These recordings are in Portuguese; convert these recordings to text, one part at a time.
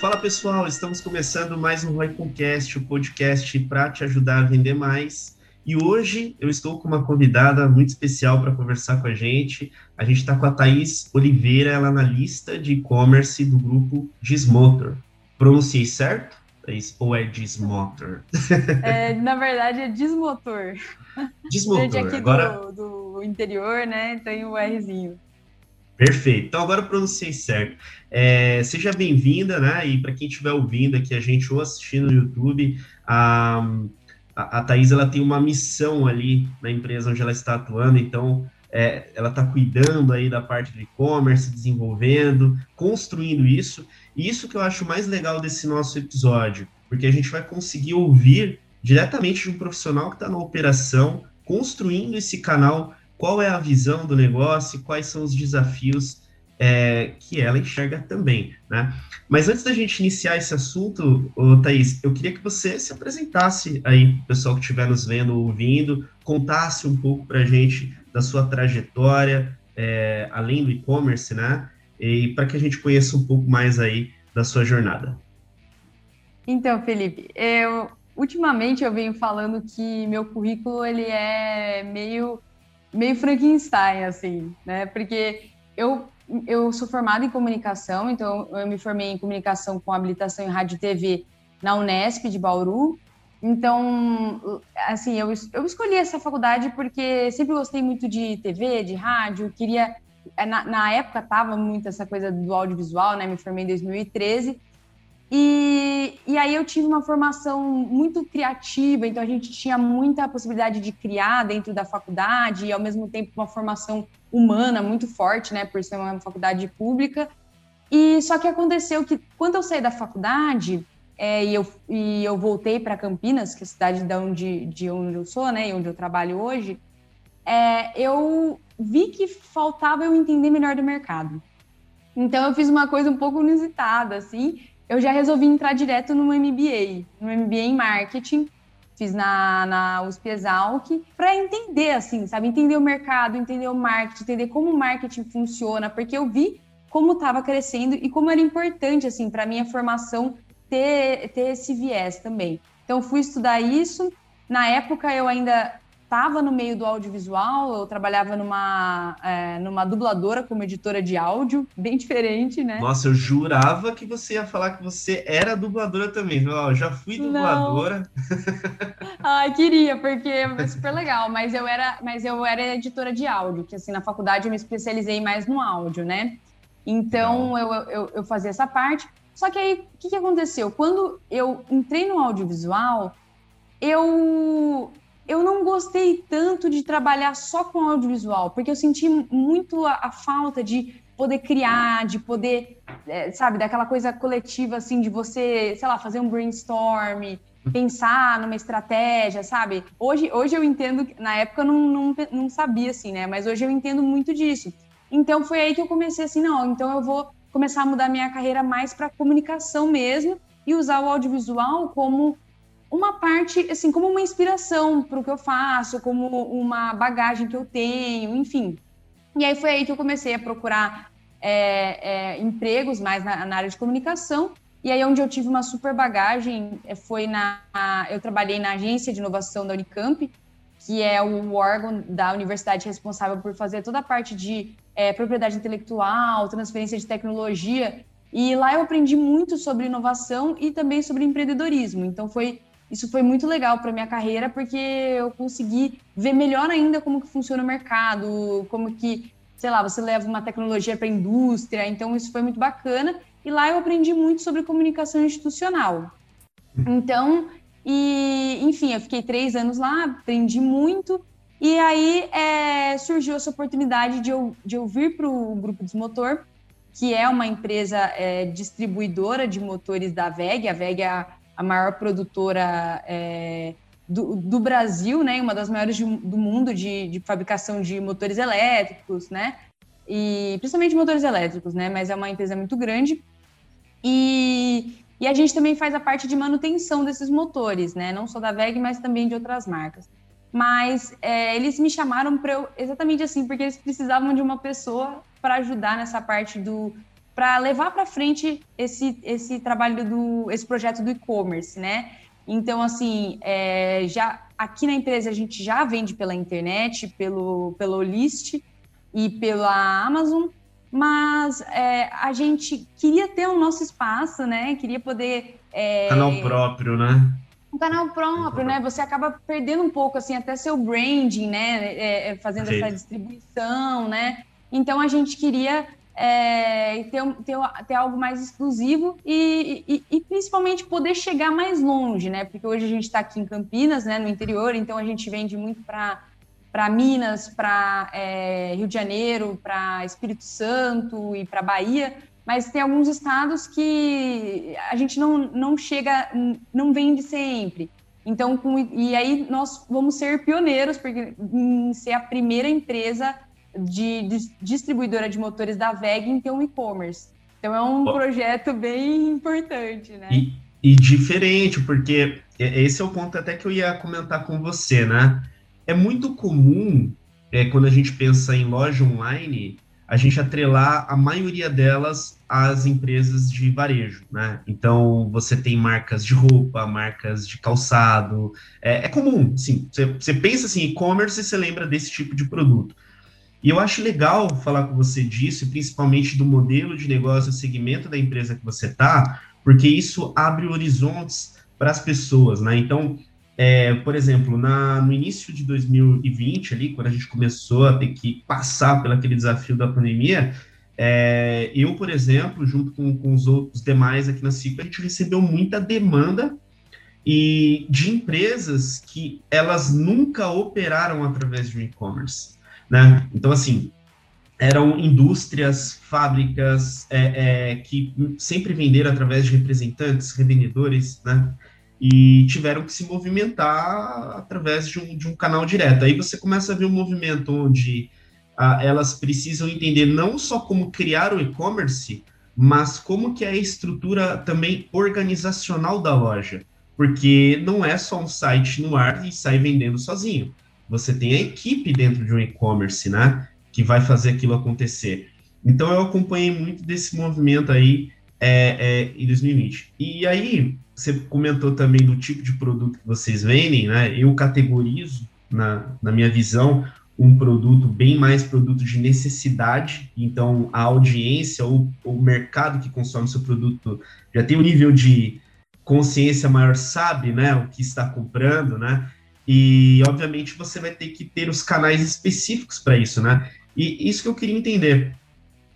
Fala pessoal, estamos começando mais um Royconcast, o podcast para te ajudar a vender mais. E hoje eu estou com uma convidada muito especial para conversar com a gente. A gente está com a Thaís Oliveira, ela é analista de e-commerce do grupo Dismotor. Pronunciei certo? Thaís? Ou é Dismotor? É, na verdade é Dismotor. Dismotor. Gente aqui Agora... do, do interior, né, tem o Rzinho. Perfeito. Então agora pronunciei certo. É, seja bem-vinda, né? E para quem estiver ouvindo aqui a gente ou assistindo no YouTube, a, a, a Thais ela tem uma missão ali na empresa onde ela está atuando, então é, ela está cuidando aí da parte do e-commerce, desenvolvendo, construindo isso. E isso que eu acho mais legal desse nosso episódio, porque a gente vai conseguir ouvir diretamente de um profissional que está na operação, construindo esse canal qual é a visão do negócio, quais são os desafios é, que ela enxerga também, né? Mas antes da gente iniciar esse assunto, ô, Thaís, eu queria que você se apresentasse aí, pessoal que estiver nos vendo, ouvindo, contasse um pouco para a gente da sua trajetória, é, além do e-commerce, né? E para que a gente conheça um pouco mais aí da sua jornada. Então, Felipe, eu ultimamente eu venho falando que meu currículo ele é meio meio Frankenstein, assim, né? Porque eu, eu sou formada em comunicação, então eu me formei em comunicação com habilitação em rádio e TV na Unesp de Bauru. Então, assim, eu, eu escolhi essa faculdade porque sempre gostei muito de TV, de rádio, queria. Na, na época tava muito essa coisa do audiovisual, né? Me formei em 2013. E, e aí eu tive uma formação muito criativa, então a gente tinha muita possibilidade de criar dentro da faculdade e ao mesmo tempo uma formação humana muito forte, né, por ser uma faculdade pública. E só que aconteceu que quando eu saí da faculdade é, e, eu, e eu voltei para Campinas, que é a cidade de onde, de onde eu sou, né, e onde eu trabalho hoje, é, eu vi que faltava eu entender melhor do mercado. Então eu fiz uma coisa um pouco inusitada, assim, eu já resolvi entrar direto no MBA, no MBA em marketing, fiz na, na USP Exalc, para entender, assim, sabe, entender o mercado, entender o marketing, entender como o marketing funciona, porque eu vi como estava crescendo e como era importante, assim, para minha formação ter, ter esse viés também. Então, fui estudar isso. Na época, eu ainda estava no meio do audiovisual, eu trabalhava numa, é, numa dubladora como editora de áudio, bem diferente, né? Nossa, eu jurava que você ia falar que você era dubladora também. Eu já fui dubladora. Ai, queria, porque é super legal, mas eu era, mas eu era editora de áudio, que assim, na faculdade eu me especializei mais no áudio, né? Então eu, eu, eu fazia essa parte. Só que aí, o que, que aconteceu? Quando eu entrei no audiovisual, eu eu não gostei tanto de trabalhar só com audiovisual, porque eu senti muito a, a falta de poder criar, de poder, é, sabe, daquela coisa coletiva, assim, de você, sei lá, fazer um brainstorm, pensar numa estratégia, sabe? Hoje, hoje eu entendo, na época eu não, não, não sabia, assim, né? Mas hoje eu entendo muito disso. Então foi aí que eu comecei assim, não, então eu vou começar a mudar minha carreira mais para comunicação mesmo e usar o audiovisual como uma parte, assim, como uma inspiração para o que eu faço, como uma bagagem que eu tenho, enfim. E aí foi aí que eu comecei a procurar é, é, empregos mais na, na, área de comunicação. E aí onde eu tive uma super bagagem é, foi na... Eu trabalhei na agência de inovação da Unicamp, que é o órgão da universidade responsável por fazer toda a parte de é, propriedade intelectual, transferência de tecnologia. E lá eu aprendi muito sobre inovação e também sobre empreendedorismo. Então foi isso foi muito legal para minha carreira porque eu consegui ver melhor ainda como que funciona o mercado, como que, sei lá, você leva uma tecnologia para a indústria. Então isso foi muito bacana e lá eu aprendi muito sobre comunicação institucional. Então, e enfim, eu fiquei três anos lá, aprendi muito. E aí é, surgiu essa oportunidade de eu, de eu vir para o Grupo Desmotor, que é uma empresa é, distribuidora de motores da VEG. A VEG é a a maior produtora é, do, do, Brasil, né? Uma das maiores de, do mundo de, de, fabricação de motores elétricos, né? E principalmente motores elétricos, né? Mas é uma empresa muito grande. E, e a gente também faz a parte de manutenção desses motores, né? Não só da VEG, mas também de outras marcas. mas é, eles me chamaram para eu exatamente assim, porque eles precisavam de uma pessoa para ajudar nessa parte do para levar para frente esse esse trabalho do esse projeto do e-commerce, né? Então assim, é, já aqui na empresa a gente já vende pela internet, pelo pelo list e pela Amazon, mas é, a gente queria ter o nosso espaço, né? Queria poder é, canal próprio, né? um canal próprio, né? Você acaba perdendo um pouco, assim, até seu branding, né? É, é fazendo essa distribuição, né? Então a gente queria é, ter, ter, ter, algo mais exclusivo e, e, e, principalmente poder chegar mais longe, né? Porque hoje a gente está aqui em Campinas, né? No interior, então a gente vende muito para para Minas, para é, Rio de Janeiro, para Espírito Santo e para Bahia, mas tem alguns estados que a gente não, não chega, não vende sempre. Então, com, e aí nós vamos ser pioneiros porque, em ser a primeira empresa de, de distribuidora de motores da VEG em ter um e-commerce. Então é um projeto bem importante, né? E, e diferente, porque esse é o ponto até que eu ia comentar com você, né? É muito comum, é, quando a gente pensa em loja online, a gente atrelar a maioria delas às empresas de varejo, né? Então, você tem marcas de roupa, marcas de calçado, é, é comum, sim. Você, você pensa assim, e-commerce e você lembra desse tipo de produto. E eu acho legal falar com você disso, principalmente do modelo de negócio, segmento da empresa que você está, porque isso abre horizontes para as pessoas, né? Então, é, por exemplo, na, no início de 2020, ali, quando a gente começou a ter que passar pelo aquele desafio da pandemia, é, eu, por exemplo, junto com, com os outros demais aqui na CICO, a gente recebeu muita demanda e de empresas que elas nunca operaram através de e-commerce, né? Então, assim, eram indústrias, fábricas é, é, que sempre venderam através de representantes, revendedores, né? e tiveram que se movimentar através de um, de um canal direto. Aí você começa a ver um movimento onde ah, elas precisam entender não só como criar o e-commerce, mas como que é a estrutura também organizacional da loja, porque não é só um site no ar e sai vendendo sozinho. Você tem a equipe dentro de um e-commerce, né, que vai fazer aquilo acontecer. Então eu acompanhei muito desse movimento aí é, é, em 2020. E aí você comentou também do tipo de produto que vocês vendem, né? Eu categorizo, na, na minha visão, um produto bem mais produto de necessidade. Então, a audiência ou o mercado que consome seu produto já tem um nível de consciência maior, sabe, né? O que está comprando, né? E, obviamente, você vai ter que ter os canais específicos para isso, né? E isso que eu queria entender.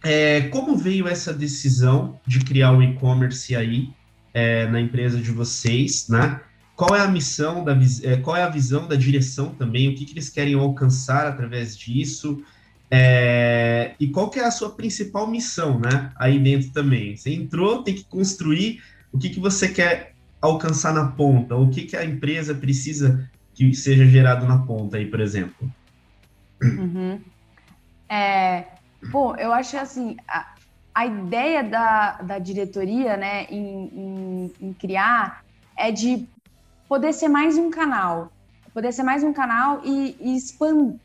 É, como veio essa decisão de criar o e-commerce aí? é, na empresa de vocês, né? Qual é a missão, da, é, qual é a visão da direção também, o que, que eles querem alcançar através disso, é, e qual que é a sua principal missão, né? Aí dentro também. Você entrou, tem que construir o que, que você quer alcançar na ponta, o que, que a empresa precisa que seja gerado na ponta aí, por exemplo. Uhum. É, bom, eu acho assim, a, a ideia da, da diretoria né, em, em, em, criar é de poder ser mais um canal, poder ser mais um canal e, e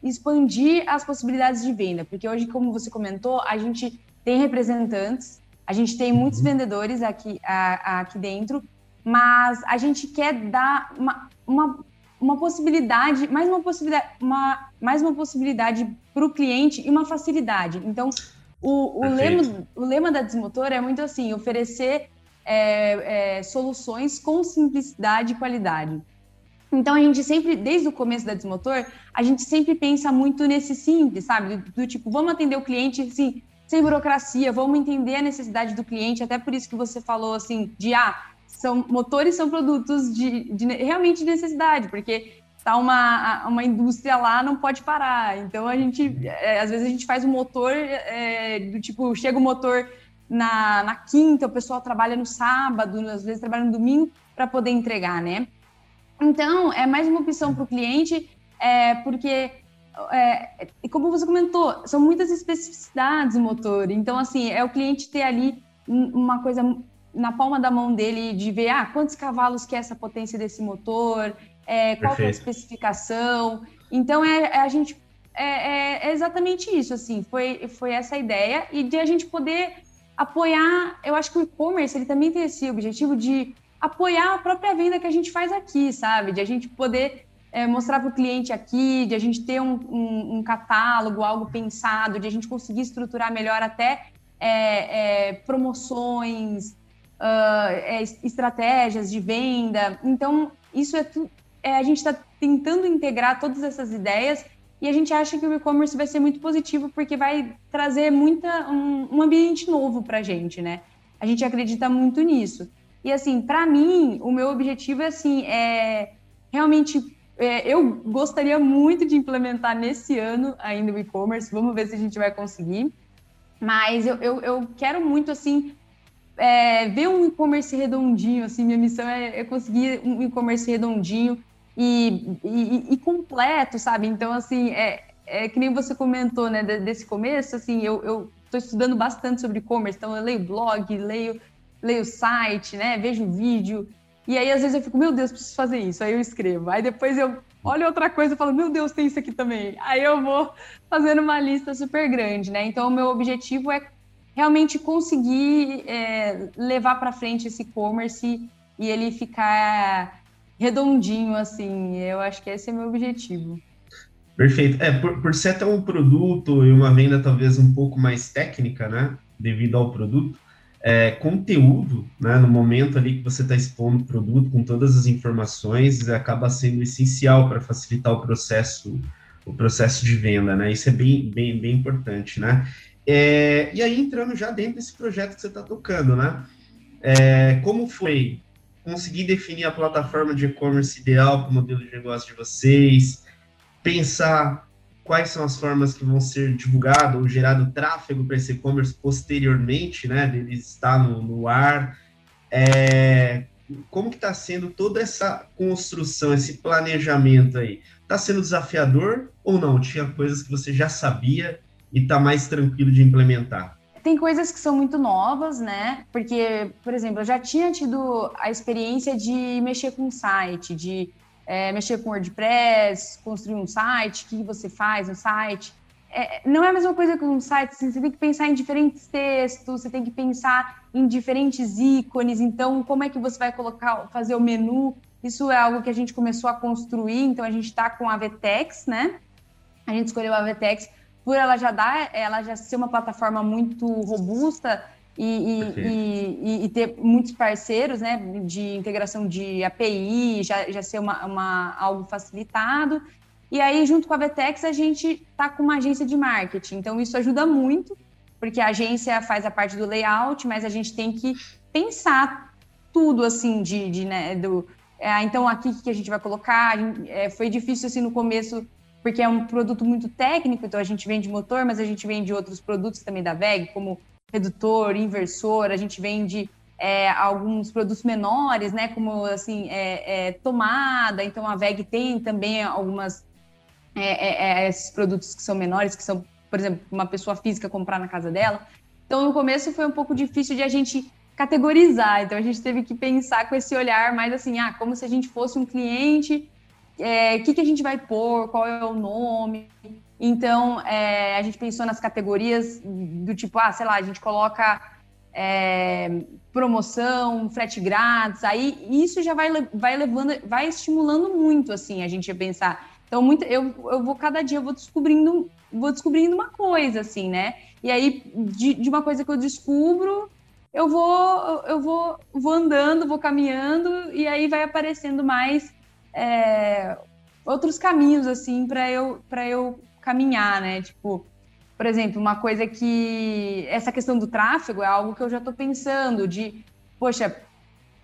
expandir as possibilidades de venda, porque hoje, como você comentou, a gente tem representantes, a gente tem muitos uhum. vendedores aqui, a, a, aqui dentro, mas a gente quer dar uma, uma, uma possibilidade, mais uma possibilidade, uma, mais uma possibilidade para o cliente e uma facilidade. Então, o, o, lema, o lema da Desmotor é muito assim: oferecer é, é, soluções com simplicidade e qualidade. Então a gente sempre, desde o começo da Desmotor, a gente sempre pensa muito nesse simples, sabe? Do, do, tipo, vamos atender o cliente assim, sem burocracia, vamos entender a necessidade do cliente, até por isso que você falou assim, de ah, são motores são produtos de, de realmente de necessidade, porque tá uma, uma indústria lá, não pode parar. Então a gente, é, às vezes a gente faz um motor é, do tipo, chega o motor na, na quinta, o pessoal trabalha no sábado, às vezes trabalha no domingo para poder entregar, né? Então é mais uma opção para o cliente, é, porque é, como você comentou, são muitas especificidades do motor. Então, assim, é o cliente ter ali uma coisa na palma da mão dele de ver ah, quantos cavalos que é essa potência desse motor, é, qual é a especificação. Então, é, é a gente é, é, exatamente isso, assim, foi, foi essa ideia e de a gente poder apoiar, eu acho que o e-commerce, ele também tem esse objetivo de apoiar a própria venda que a gente faz aqui, sabe? De a gente poder é, mostrar para o cliente aqui, de a gente ter um, um, um, catálogo, algo pensado, de a gente conseguir estruturar melhor até é, é, promoções, uh, estratégias de venda. Então, isso é tudo. É, a gente está tentando integrar todas essas ideias e a gente acha que o e-commerce vai ser muito positivo porque vai trazer muita, um, um ambiente novo para a gente, né? A gente acredita muito nisso. E assim, para mim, o meu objetivo é assim, é realmente é, eu gostaria muito de implementar nesse ano ainda o e-commerce. Vamos ver se a gente vai conseguir. Mas eu, eu, eu quero muito assim é, ver um e-commerce redondinho. Assim, minha missão é, é conseguir um e-commerce redondinho e, e, e, completo, sabe? Então, assim, é, é que nem você comentou, né, desse começo, assim, eu, tô estudando bastante sobre e-commerce, então eu leio blog, leio, leio site, né, vejo vídeo, e aí às vezes eu fico, meu Deus, preciso fazer isso, aí eu escrevo, aí depois eu olho outra coisa e falo, meu Deus, tem isso aqui também, aí eu vou fazendo uma lista super grande, né, então o meu objetivo é realmente conseguir é, levar para frente esse e-commerce e ele ficar redondinho, assim. Eu acho que esse é meu objetivo. Perfeito. É, por, por ser até um produto e uma venda talvez um pouco mais técnica, né? Devido ao produto, é, conteúdo, né? No momento ali que você está expondo o produto com todas as informações, acaba sendo essencial para facilitar o processo, o processo de venda, né? Isso é bem, bem, bem importante, né? É, e aí, entrando já dentro desse projeto que você está tocando, né? É, como foi conseguir definir a plataforma de e-commerce ideal para o modelo de negócio de vocês, pensar quais são as formas que vão ser divulgado ou gerado tráfego para esse e-commerce posteriormente, né, dele estar no, no ar, é, como que está sendo toda essa construção, esse planejamento aí? Está sendo desafiador ou não? Tinha coisas que você já sabia e está mais tranquilo de implementar? Tem coisas que são muito novas, né? Porque, por exemplo, eu já tinha tido a experiência de mexer com site, de é, mexer com WordPress, construir um site, o que você faz no site. É, não é a mesma coisa que um site, assim, você tem que pensar em diferentes textos, você tem que pensar em diferentes ícones, então como é que você vai colocar, fazer o menu? Isso é algo que a gente começou a construir, então a gente está com a Vtex, né? A gente escolheu a Vtex por ela já dar, ela já ser uma plataforma muito robusta e, e, e, e, ter muitos parceiros, né, de integração de API, já, já ser uma, uma, algo facilitado. E aí, junto com a Vetex, a gente está com uma agência de marketing. Então, isso ajuda muito, porque a agência faz a parte do layout, mas a gente tem que pensar tudo, assim, de, de né, do... É, então, aqui que a gente vai colocar, é, foi difícil, assim, no começo, porque é um produto muito técnico, então a gente vende motor, mas a gente vende outros produtos também da VEG, como redutor, inversor, a gente vende é, alguns produtos menores, né, como assim, é, é, tomada, então a VEG tem também algumas é, é, é, esses produtos que são menores, que são, por exemplo, uma pessoa física comprar na casa dela. Então, no começo foi um pouco difícil de a gente categorizar, então a gente teve que pensar com esse olhar mais assim, ah, como se a gente fosse um cliente é, que, que a gente vai pôr, qual é o nome. Então, é, a gente pensou nas categorias do tipo, ah, sei lá, a gente coloca é, promoção, frete grátis, aí isso já vai, vai levando, vai estimulando muito, assim, a gente a pensar. Então, muito, eu, eu vou, cada dia, eu vou descobrindo, vou descobrindo uma coisa, assim, né? E aí, de, de uma coisa que eu descubro, eu vou, eu vou, vou andando, vou caminhando, e aí vai aparecendo mais é, outros caminhos assim para eu para eu caminhar, né? Tipo, por exemplo, uma coisa que essa questão do tráfego é algo que eu já estou pensando de, poxa,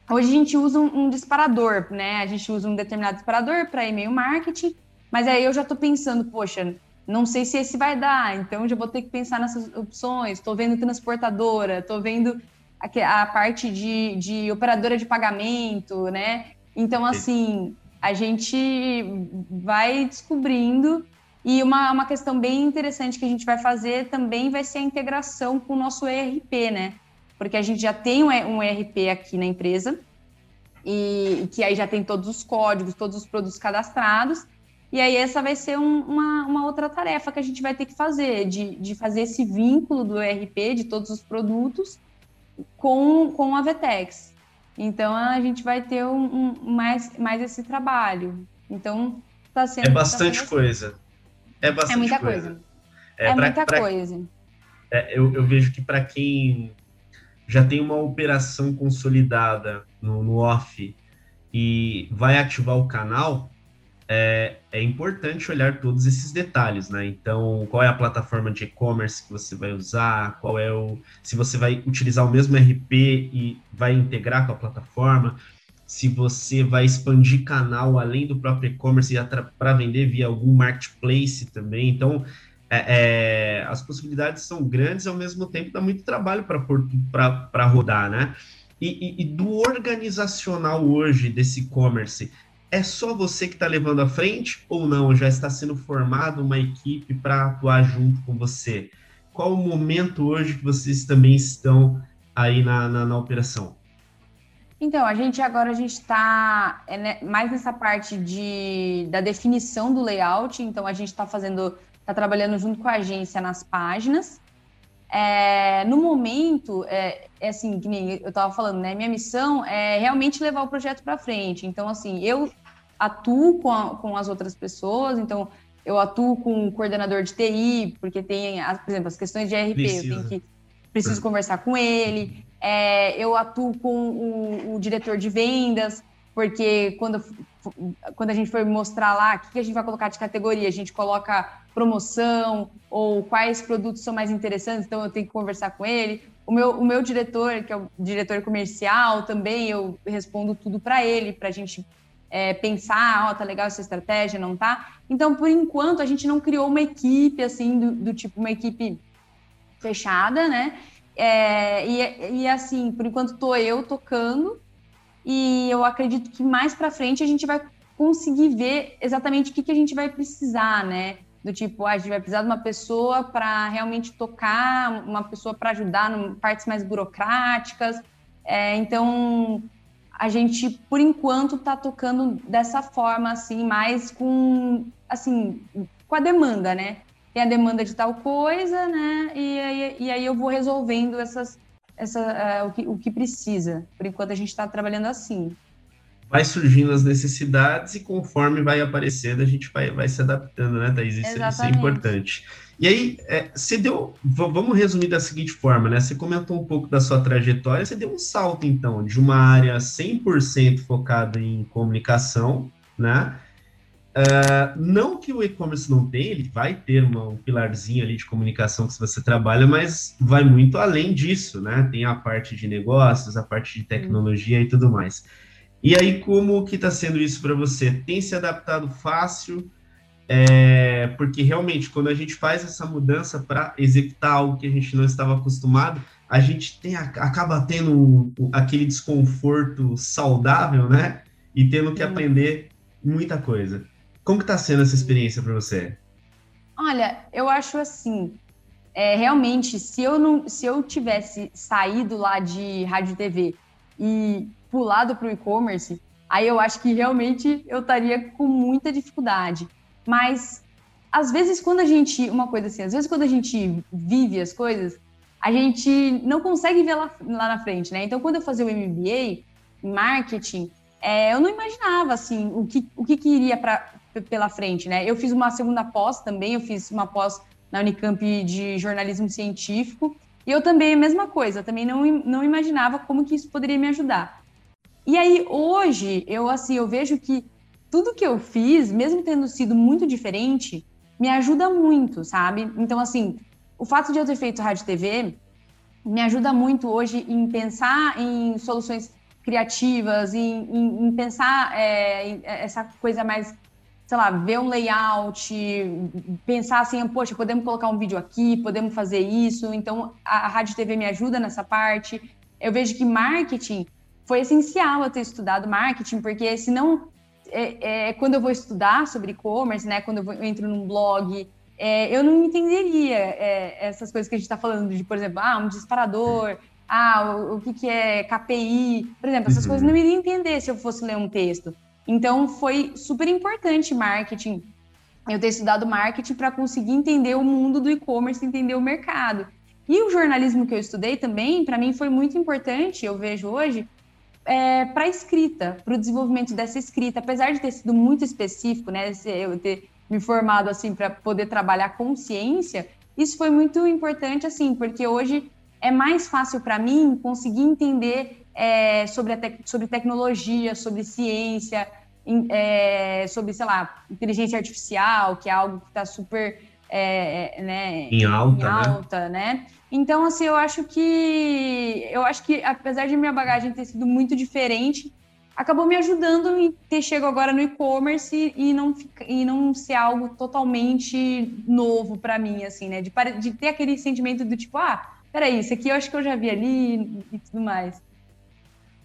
hoje a gente usa um, um, disparador, né? A gente usa um determinado disparador para e-mail marketing, mas aí eu já estou pensando, poxa, não sei se esse vai dar, então já vou ter que pensar nessas opções. Estou vendo transportadora, estou vendo a, a parte de, de operadora de pagamento, né? Então, assim, a gente vai descobrindo. E uma, uma questão bem interessante que a gente vai fazer também vai ser a integração com o nosso ERP, né? Porque a gente já tem um ERP aqui na empresa, e que aí já tem todos os códigos, todos os produtos cadastrados. E aí essa vai ser um, uma, uma outra tarefa que a gente vai ter que fazer, de, de fazer esse vínculo do ERP, de todos os produtos, com, com a Vetex. Então a gente vai ter um, um mais, mais esse trabalho. Então está sendo. É bastante tá sendo coisa. É bastante É muita coisa. coisa. É, é pra, muita pra, coisa. É, eu, eu vejo que para quem já tem uma operação consolidada no, no off e vai ativar o canal, é, é, importante olhar todos esses detalhes, né? Então, qual é a plataforma de e-commerce que você vai usar, qual é o. se você vai utilizar o mesmo RP e vai integrar com a plataforma, se você vai expandir canal além do próprio e-commerce para vender via algum marketplace também. Então, é, é, as possibilidades são grandes ao mesmo tempo dá muito trabalho para rodar, né? E, e, e, do organizacional hoje desse e-commerce, é só você que está levando à frente ou não? Já está sendo formada uma equipe para atuar junto com você? Qual o momento hoje que vocês também estão aí na, na, na operação? Então, a gente agora a gente está é, né, mais nessa parte de, da definição do layout, então a gente está fazendo, está trabalhando junto com a agência nas páginas. É, no momento, é, é, assim, que nem eu estava falando, né? Minha missão é realmente levar o projeto para frente. Então, assim, eu atuo com, a, com as outras pessoas, então eu atuo com o coordenador de TI, porque tem, por exemplo, as questões de RP, Precisa. eu tenho que preciso conversar com ele. É, eu atuo com o, o, diretor de vendas, porque quando, quando a gente for mostrar lá o que a gente vai colocar de categoria, a gente coloca promoção ou quais produtos são mais interessantes, então eu tenho que conversar com ele. O meu, o meu diretor, que é o diretor comercial, também eu respondo tudo para ele, para a gente é, pensar, ó, oh, tá legal essa estratégia, não tá? Então, por enquanto, a gente não criou uma equipe, assim, do, do tipo, uma equipe fechada, né? É, e, e, assim, por enquanto tô eu tocando, e eu acredito que mais para frente a gente vai conseguir ver exatamente o que, que a gente vai precisar, né? Do tipo, ah, a gente vai precisar de uma pessoa para realmente tocar, uma pessoa para ajudar em partes mais burocráticas. É, então, a gente, por enquanto, está tocando dessa forma, assim, mais com, assim, com a demanda, né? Tem a demanda de tal coisa, né? E aí, e aí eu vou resolvendo essas, essa, uh, o, que, o que precisa. Por enquanto, a gente está trabalhando assim. Vai surgindo as necessidades e conforme vai aparecendo, a gente vai, vai se adaptando, né, Thaís? Isso, isso é importante. E aí, é, você deu, vamos resumir da seguinte forma, né? Você comentou um pouco da sua trajetória, você deu um salto, então, de uma área 100% focada em comunicação, né? Uh, não que o e-commerce não tenha, ele vai ter uma, um pilarzinho ali de comunicação que você trabalha, mas vai muito além disso, né? Tem a parte de negócios, a parte de tecnologia e tudo mais. E aí, como que está sendo isso para você? Tem se adaptado fácil? É, porque realmente, quando a gente faz essa mudança para executar algo que a gente não estava acostumado, a gente tem, acaba tendo aquele desconforto saudável, né? E tendo que aprender muita coisa. Como que está sendo essa experiência para você? Olha, eu acho assim, é, realmente, se eu não, se eu tivesse saído lá de rádio e TV e pulado para o e-commerce, aí eu acho que realmente eu estaria com muita dificuldade. Mas às vezes quando a gente, uma coisa assim, às vezes quando a gente vive as coisas, a gente não consegue ver lá, lá na frente, né? Então quando eu fazia o MBA em marketing, é, eu não imaginava assim o que, o que, que iria pra, pela frente, né? Eu fiz uma segunda pós também, eu fiz uma pós na Unicamp de jornalismo científico, e eu também a mesma coisa, também não, não imaginava como que isso poderia me ajudar. E aí hoje eu assim, eu vejo que tudo que eu fiz, mesmo tendo sido muito diferente, me ajuda muito, sabe? Então, assim, o fato de eu ter feito rádio e TV me ajuda muito hoje em pensar em soluções criativas, em, em, em pensar é, em essa coisa mais, sei lá, ver um layout, pensar assim, poxa, podemos colocar um vídeo aqui, podemos fazer isso. Então, a, a rádio TV me ajuda nessa parte. Eu vejo que marketing foi essencial eu ter estudado marketing, porque senão é, é, quando eu vou estudar sobre e-commerce, né, quando eu, vou, eu, entro num blog, é, eu não entenderia é, essas coisas que a gente está falando, de, por exemplo, ah, um disparador, ah, o, o que, que é KPI, por exemplo, essas uhum. coisas não iria entender se eu fosse ler um texto. Então, foi super importante marketing, eu ter estudado marketing para conseguir entender o mundo do e-commerce, entender o mercado. E o jornalismo que eu estudei também, para mim, foi muito importante, eu vejo hoje, é, para a escrita, para o desenvolvimento dessa escrita. Apesar de ter sido muito específico, né, eu ter me formado assim para poder trabalhar com ciência, isso foi muito importante, assim, porque hoje é mais fácil para mim conseguir entender é, sobre, te sobre tecnologia, sobre ciência, em, é, sobre, sei lá, inteligência artificial, que é algo que está super é, é, né, em alta, em alta né? né? Então, assim, eu acho que eu acho que apesar de minha bagagem ter sido muito diferente, acabou me ajudando em ter chego agora no e-commerce e não e não ser algo totalmente novo para mim, assim, né? De, de ter aquele sentimento do tipo, ah, peraí, isso aqui eu acho que eu já vi ali e tudo mais.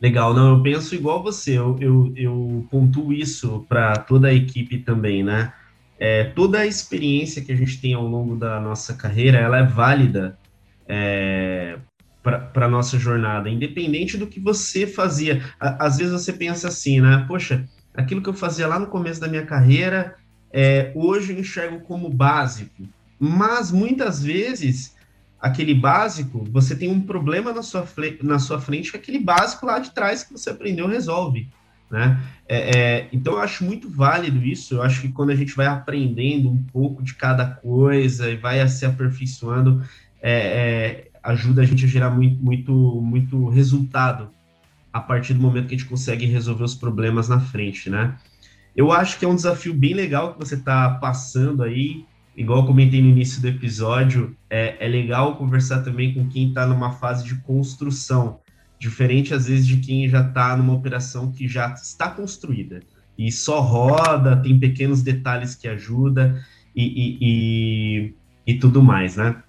Legal, não, eu penso igual você, eu, eu, eu pontuo isso para toda a equipe também, né? É, toda a experiência que a gente tem ao longo da nossa carreira, ela é válida é, para a nossa jornada, independente do que você fazia. Às vezes você pensa assim, né? Poxa, aquilo que eu fazia lá no começo da minha carreira, é, hoje eu enxergo como básico. Mas muitas vezes aquele básico, você tem um problema na sua, na sua frente que aquele básico lá de trás que você aprendeu resolve. Né? É, é, então eu acho muito válido isso. Eu acho que quando a gente vai aprendendo um pouco de cada coisa e vai se aperfeiçoando, é, é ajuda a gente a gerar muito, muito, muito resultado a partir do momento que a gente consegue resolver os problemas na frente, né? Eu acho que é um desafio bem legal que você está passando aí igual comentei no início do episódio, é, é legal conversar também com quem está numa fase de construção, diferente às vezes de quem já está numa operação que já está construída e só roda, tem pequenos detalhes que ajuda e, e, e, e tudo mais, né?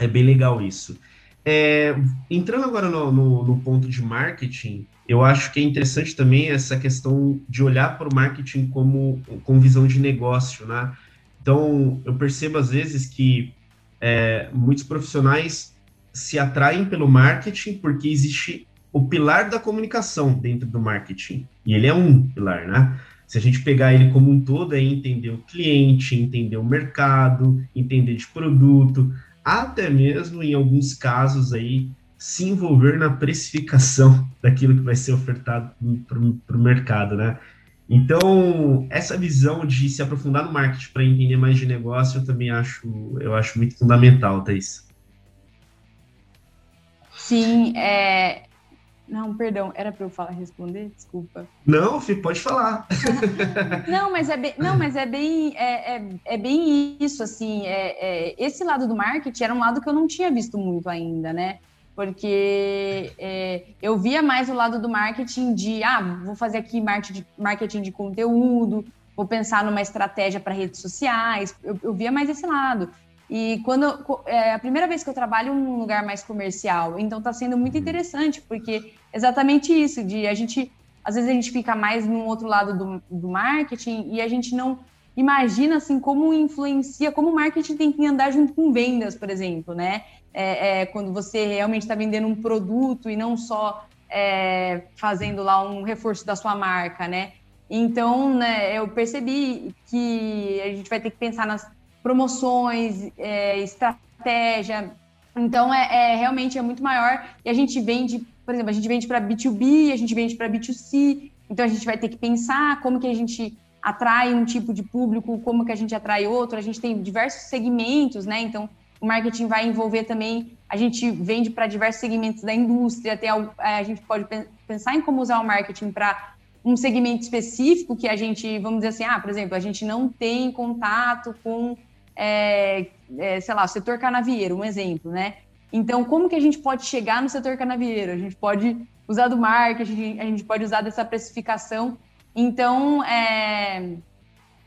É bem legal isso. É, entrando agora no, no, no, ponto de marketing, eu acho que é interessante também essa questão de olhar para o marketing como com visão de negócio, né? Então, eu percebo às vezes que é, muitos profissionais se atraem pelo marketing porque existe o pilar da comunicação dentro do marketing. E ele é um pilar, né? Se a gente pegar ele como um todo, é entender o cliente, entender o mercado, entender de produto, até mesmo em alguns casos aí se envolver na precificação daquilo que vai ser ofertado para o mercado, né? Então, essa visão de se aprofundar no marketing para entender mais de negócio, eu também acho, eu acho muito fundamental, Thaís. Sim, é... Não, perdão, era para eu falar, responder? Desculpa. Não, Fih, pode falar. não, mas é bem, não, mas é bem, é, é, é bem isso, assim, é, é, esse lado do marketing era um lado que eu não tinha visto muito ainda, né? porque é, eu via mais o lado do marketing de, ah, vou fazer aqui marketing de, marketing de conteúdo, vou pensar numa estratégia para redes sociais, eu, eu, via mais esse lado. E quando é a primeira vez que eu trabalho num lugar mais comercial, então está sendo muito interessante, porque exatamente isso, de a gente, às vezes a gente fica mais num outro lado do, do marketing e a gente não imagina assim como influencia, como o marketing tem que andar junto com vendas, por exemplo, né? é, é, quando você realmente está vendendo um produto e não só é, fazendo lá um reforço da sua marca, né? Então, né, eu percebi que a gente vai ter que pensar nas promoções, é, estratégia. Então, é, é, realmente é muito maior. E a gente vende, por exemplo, a gente vende para B2B, a gente vende para B2C. Então, a gente vai ter que pensar como que a gente atrai um tipo de público, como que a gente atrai outro. A gente tem diversos segmentos, né? Então, o marketing vai envolver também, a gente vende para diversos segmentos da indústria, tem, é, a gente pode pensar em como usar o marketing para um segmento específico que a gente, vamos dizer assim, ah, por exemplo, a gente não tem contato com, é, é, sei lá, setor canavieiro, um exemplo, né? Então, como que a gente pode chegar no setor canavieiro? A gente pode usar do marketing, a gente pode usar dessa precificação. Então, é,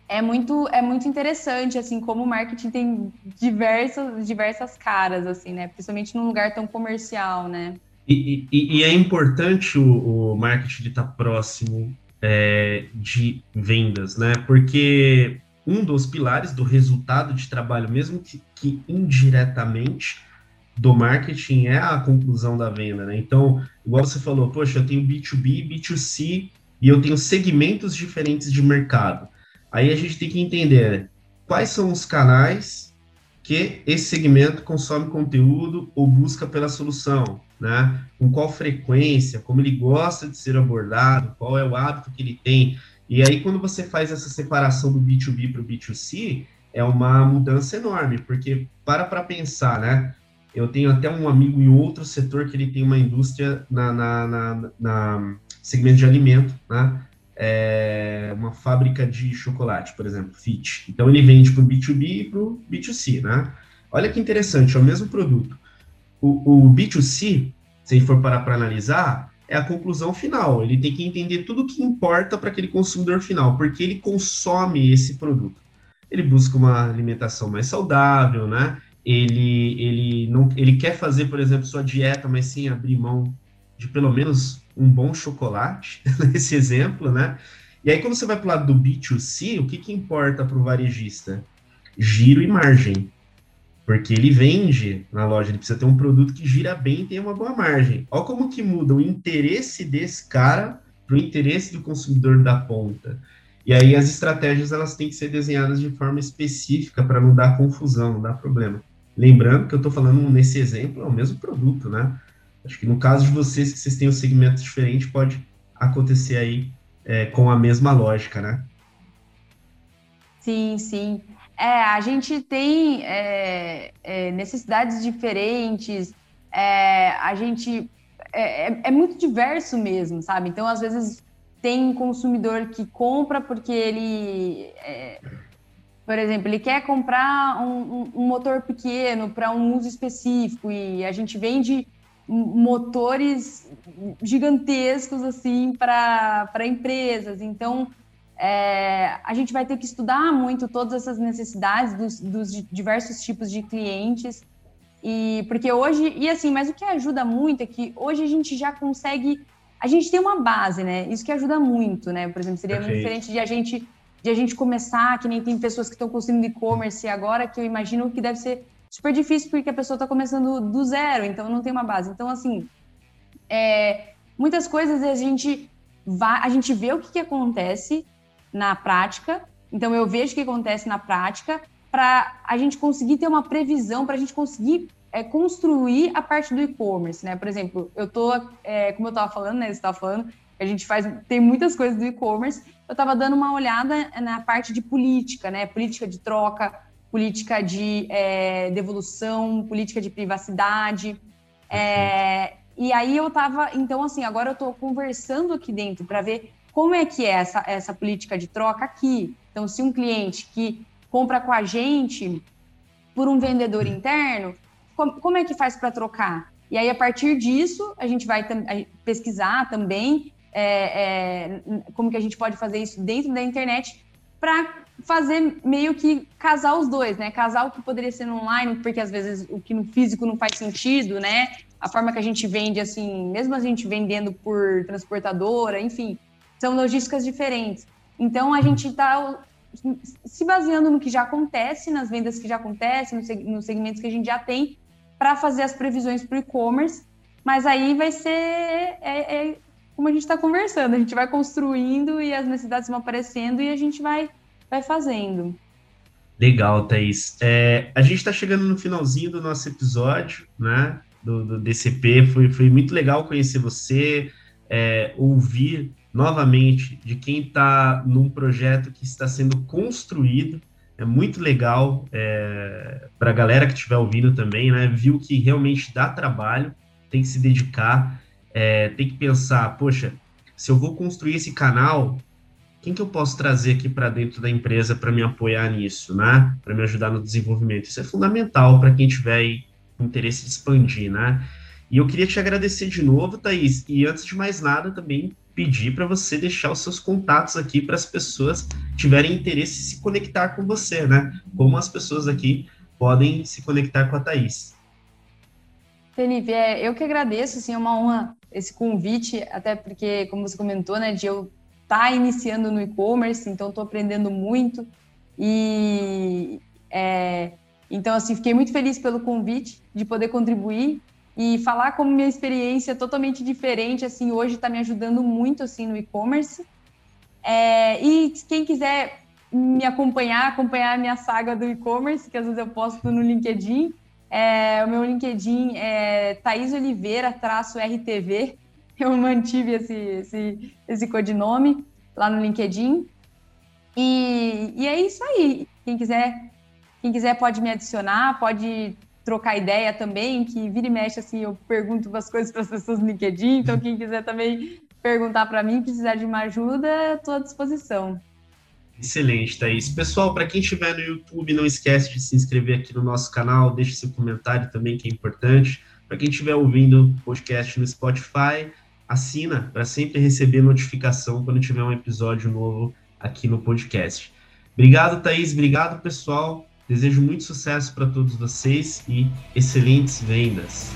é muito, é muito interessante, assim, como o marketing tem diversas, diversas caras, assim, né? Principalmente num lugar tão comercial, né? E, e, e é importante o, o marketing estar próximo é, de vendas, né? Porque um dos pilares do resultado de trabalho, mesmo que, que indiretamente, do marketing é a conclusão da venda, né? Então, igual você falou, poxa, eu tenho B2B, B2C e eu tenho segmentos diferentes de mercado. Aí a gente tem que entender quais são os canais que esse segmento consome conteúdo ou busca pela solução, né? Com qual frequência, como ele gosta de ser abordado, qual é o hábito que ele tem. E aí, quando você faz essa separação do B2B para o B2C, é uma mudança enorme, porque para para pensar, né? Eu tenho até um amigo em outro setor que ele tem uma indústria na, na, na, na segmento de alimento, né? É uma fábrica de chocolate, por exemplo, Fit. Então ele vende para o B2B e para o B2C, né? Olha que interessante, é o mesmo produto. O, o B2C, se ele for parar para analisar, é a conclusão final. Ele tem que entender tudo o que importa para aquele consumidor final, porque ele consome esse produto. Ele busca uma alimentação mais saudável, né? ele, ele, não, ele quer fazer, por exemplo, sua dieta, mas sem abrir mão de pelo menos um bom chocolate, nesse exemplo, né? E aí, quando você vai para o lado do B2C, o que, que importa para o varejista? Giro e margem. Porque ele vende na loja, ele precisa ter um produto que gira bem e tem uma boa margem. Olha como que muda o interesse desse cara para o interesse do consumidor da ponta. E aí as estratégias elas têm que ser desenhadas de forma específica para não dar confusão, não dar problema. Lembrando que eu estou falando nesse exemplo, é o mesmo produto, né? Acho que no caso de vocês, que vocês têm um segmento diferente, pode acontecer aí é, com a mesma lógica, né? Sim, sim. É, a gente tem é, é, necessidades diferentes, é, a gente é, é, é, muito diverso mesmo, sabe? Então, às vezes, tem um consumidor que compra porque ele por exemplo, ele quer comprar um, um motor pequeno para um uso específico e a gente vende motores gigantescos assim para empresas. Então, é, a gente vai ter que estudar muito todas essas necessidades dos, dos, diversos tipos de clientes. E porque hoje, e assim, mas o que ajuda muito é que hoje a gente já consegue, a gente tem uma base, né? Isso que ajuda muito, né? Por exemplo, seria Perfeito. muito diferente de a gente de a gente começar, que nem tem pessoas que estão construindo e-commerce agora, que eu imagino que deve ser super difícil porque a pessoa está começando do zero, então não tem uma base. Então, assim, é, muitas coisas a gente vai, a gente vê o que, que acontece na prática, então eu vejo o que acontece na prática para a gente conseguir ter uma previsão, para a gente conseguir é, construir a parte do e-commerce, né? Por exemplo, eu tô, é, como eu estava falando, né? Você estava falando, a gente faz, tem muitas coisas do e-commerce. Eu estava dando uma olhada na parte de política, né? Política de troca, política de é, devolução, política de privacidade. É, e aí eu estava, então assim, agora eu estou conversando aqui dentro para ver como é que é essa, essa política de troca aqui. Então, se um cliente que compra com a gente por um vendedor interno, como, como é que faz para trocar? E aí, a partir disso, a gente vai pesquisar também é, é, como que a gente pode fazer isso dentro da internet para fazer meio que casar os dois, né? Casar o que poderia ser no online, porque às vezes o que no físico não faz sentido, né? A forma que a gente vende, assim, mesmo a gente vendendo por transportadora, enfim, são logísticas diferentes. Então a gente está se baseando no que já acontece, nas vendas que já acontecem, nos segmentos que a gente já tem, para fazer as previsões para o e-commerce. Mas aí vai ser é, é, como a gente está conversando, a gente vai construindo e as necessidades vão aparecendo e a gente vai, vai fazendo. Legal, Thaís. É, a gente está chegando no finalzinho do nosso episódio, né? Do, do DCP. Foi, foi muito legal conhecer você, é, ouvir novamente de quem está num projeto que está sendo construído. É muito legal é, para a galera que estiver ouvindo também, né? Viu que realmente dá trabalho, tem que se dedicar é, tem que pensar, poxa, se eu vou construir esse canal, quem que eu posso trazer aqui para dentro da empresa para me apoiar nisso, né? Para me ajudar no desenvolvimento. Isso é fundamental para quem tiver interesse de expandir, né? E eu queria te agradecer de novo, Thaís, e antes de mais nada também pedir para você deixar os seus contatos aqui para as pessoas tiverem interesse em se conectar com você, né? Como as pessoas aqui podem se conectar com a Thaís. Felipe, é, eu que agradeço, assim, é uma honra esse convite, até porque, como você comentou, né, de eu estar tá iniciando no e-commerce, então estou aprendendo muito e é, Então, assim, fiquei muito feliz pelo convite de poder contribuir e falar como minha experiência é totalmente diferente, assim, hoje está me ajudando muito, assim, no e-commerce. É, e quem quiser me acompanhar, acompanhar a minha saga do e-commerce, que às vezes eu posto no LinkedIn, é, o meu LinkedIn é Thaís Oliveira, traço RTV, eu mantive esse, esse, esse codinome lá no LinkedIn. E, e é isso aí. Quem quiser, quem quiser pode me adicionar, pode trocar ideia também, que vira e mexe assim, eu pergunto umas coisas para as pessoas no LinkedIn, então quem quiser também perguntar para mim, precisar de uma ajuda, estou à disposição. Excelente, Thaís. Pessoal, para quem estiver no YouTube, não esquece de se inscrever aqui no nosso canal, deixe seu comentário também, que é importante. Para quem estiver ouvindo o podcast no Spotify, assina para sempre receber notificação quando tiver um episódio novo aqui no podcast. Obrigado, Thaís. Obrigado, pessoal. Desejo muito sucesso para todos vocês e excelentes vendas.